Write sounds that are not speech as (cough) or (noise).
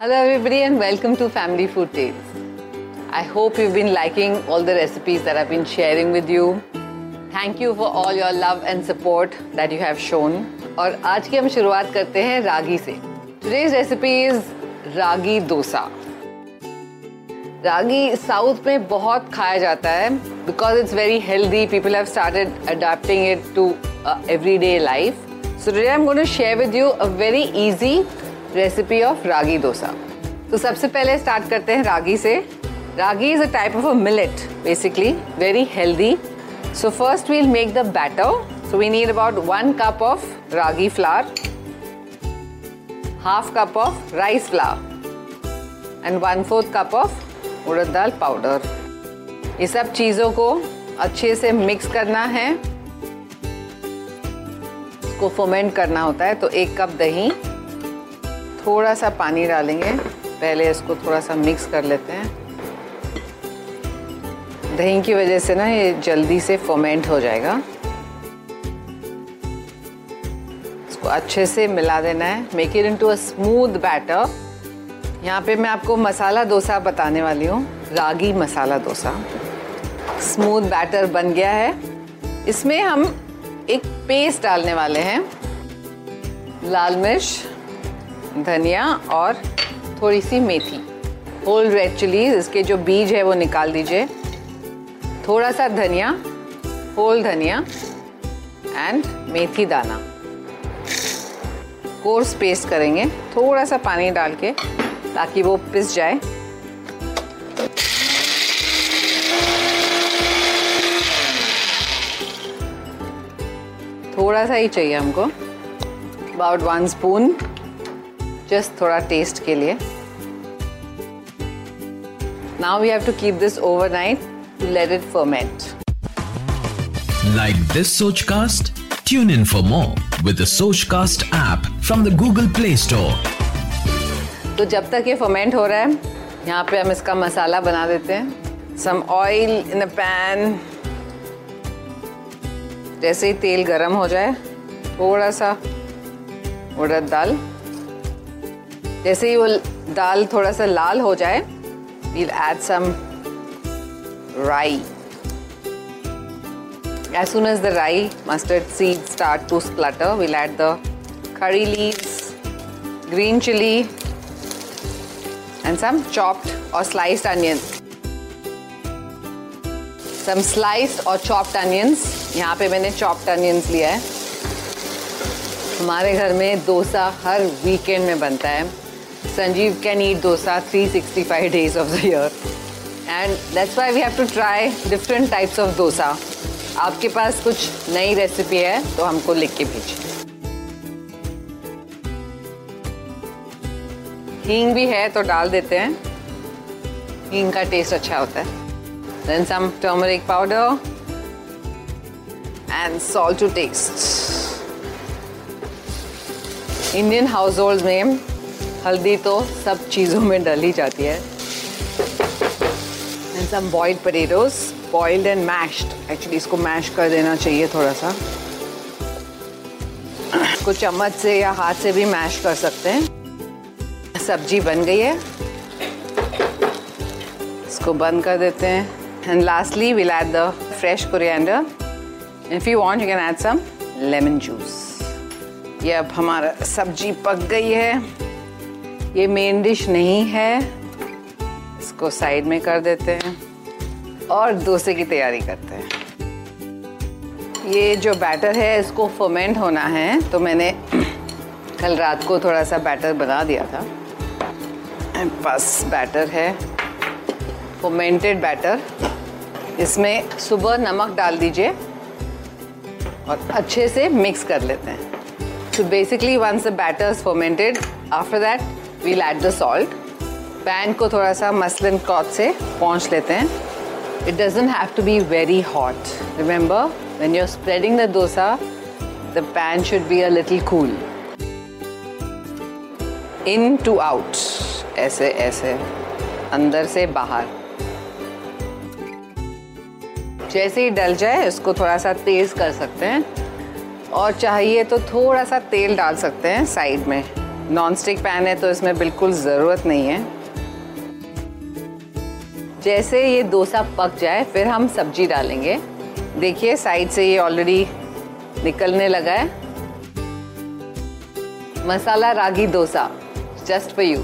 Hello, everybody, and welcome to Family Food Tales. I hope you've been liking all the recipes that I've been sharing with you. Thank you for all your love and support that you have shown. और आज की हम शुरुआत करते हैं रागी से Today's recipe is ragi dosa ragi south में बहुत खाया जाता है because it's very healthy people have started adapting it to everyday life so today I am going to share with you a very easy recipe of ragi dosa तो सबसे पहले start करते हैं रागी से. Ragi is a type of a millet basically very healthy so first we'll make the batter so we need about one cup of ragi flour half cup of rice flour and one fourth cup of urad dal powder ये सब चीज़ों को अच्छे से mix करना है. इसको foment करना होता है तो एक कप दही थोड़ा सा पानी डालेंगे। पहले इसको थोड़ा सा मिक्स कर लेते हैं। दही की वजह से ना ये जल्दी से फोमेंट हो जाएगा। इसको अच्छे से मिला देना है। Make it into a smooth batter यहाँ पे मैं आपको मसाला डोसा बताने वाली हूँ। रागी मसाला डोसा। स्मूथ बैटर बन गया है। इसमें हम एक पेस्ट डालने वाले हैं। लाल मिर्च। धनिया और थोड़ी सी मेथी। होल रेड चिलीज इसके जो बीज है वो निकाल दीजिए। थोड़ा सा धनिया होल धनिया एंड मेथी दाना। कोर्स पेस्ट करेंगे, थोड़ा सा पानी डाल के, ताकि वो पिस जाए। थोड़ा सा ही चाहिए हमको। अबाउट वन स्पून जस्ट थोड़ा टेस्ट के लिए now we have to keep this overnight to let it ferment Like this Sochcast? Tune in for more with the Sochcast app from the Google Play Store. तो जब तक ये ferment हो रहा है यहाँ पे हम इसका मसाला बना देते हैं। सम ऑयल इन अ पैन जैसे ही तेल गरम हो जाए थोड़ा सा उड़द दाल। जैसे ही वो दाल थोड़ा सा लाल हो जाए we'll add some rye as soon as the rye mustard seeds start to splutter we'll add the curry leaves green chili and some chopped or sliced onions some sliced or chopped onions यहाँ पे मैंने chopped onions लिया है हमारे घर में डोसा हर weekend में बनता है Sanjeev can eat dosa 365 days of the year. And that's why we have to try different types of dosa आपके पास कुछ नई रेसिपी है तो हमको लिख के भेजिए। हींग भी है तो डाल देते हैं। हींग का टेस्ट अच्छा होता है। Then some turmeric powder and salt to taste Indian household में हल्दी तो सब चीज़ों में डल ही जाती है। And some boiled potatoes boiled and mashed actually इसको मैश कर देना चाहिए थोड़ा सा इसको चम्मच से या हाथ से भी मैश कर सकते हैं। सब्ज़ी बन गई है। इसको बंद कर देते हैं। And lastly will add the fresh coriander if you want you can add some lemon juice ये अब हमारा सब्ज़ी पक गई है। ये मेन डिश नहीं है। इसको साइड में कर देते हैं और डोसे की तैयारी करते हैं। ये जो बैटर है इसको फर्मेंट होना है। तो मैंने (clears throat) कल रात को थोड़ा सा बैटर बना दिया था। बस बैटर है फर्मेंटेड बैटर इसमें सुबह नमक डाल दीजिए और अच्छे से मिक्स कर लेते हैं। So basically once the batter is fermented, after that we'll add the salt. Pan को थोड़ा सा मसलन क्लॉथ से पहुँच लेते हैं it doesn't have to be very hot remember when you're spreading the dosa, the pan should be a little cool. In to out. ऐसे ऐसे अंदर से बाहर जैसे ही डल जाए उसको थोड़ा सा तेज कर सकते हैं और चाहिए तो थोड़ा सा तेल डाल सकते हैं साइड में नॉन स्टिक पैन है तो इसमें बिल्कुल ज़रूरत नहीं है। जैसे ये डोसा पक जाए, फिर हम सब्ज़ी डालेंगे। देखिए, साइड से ये ऑलरेडी निकलने लगा है। Masala ragi dosa just for you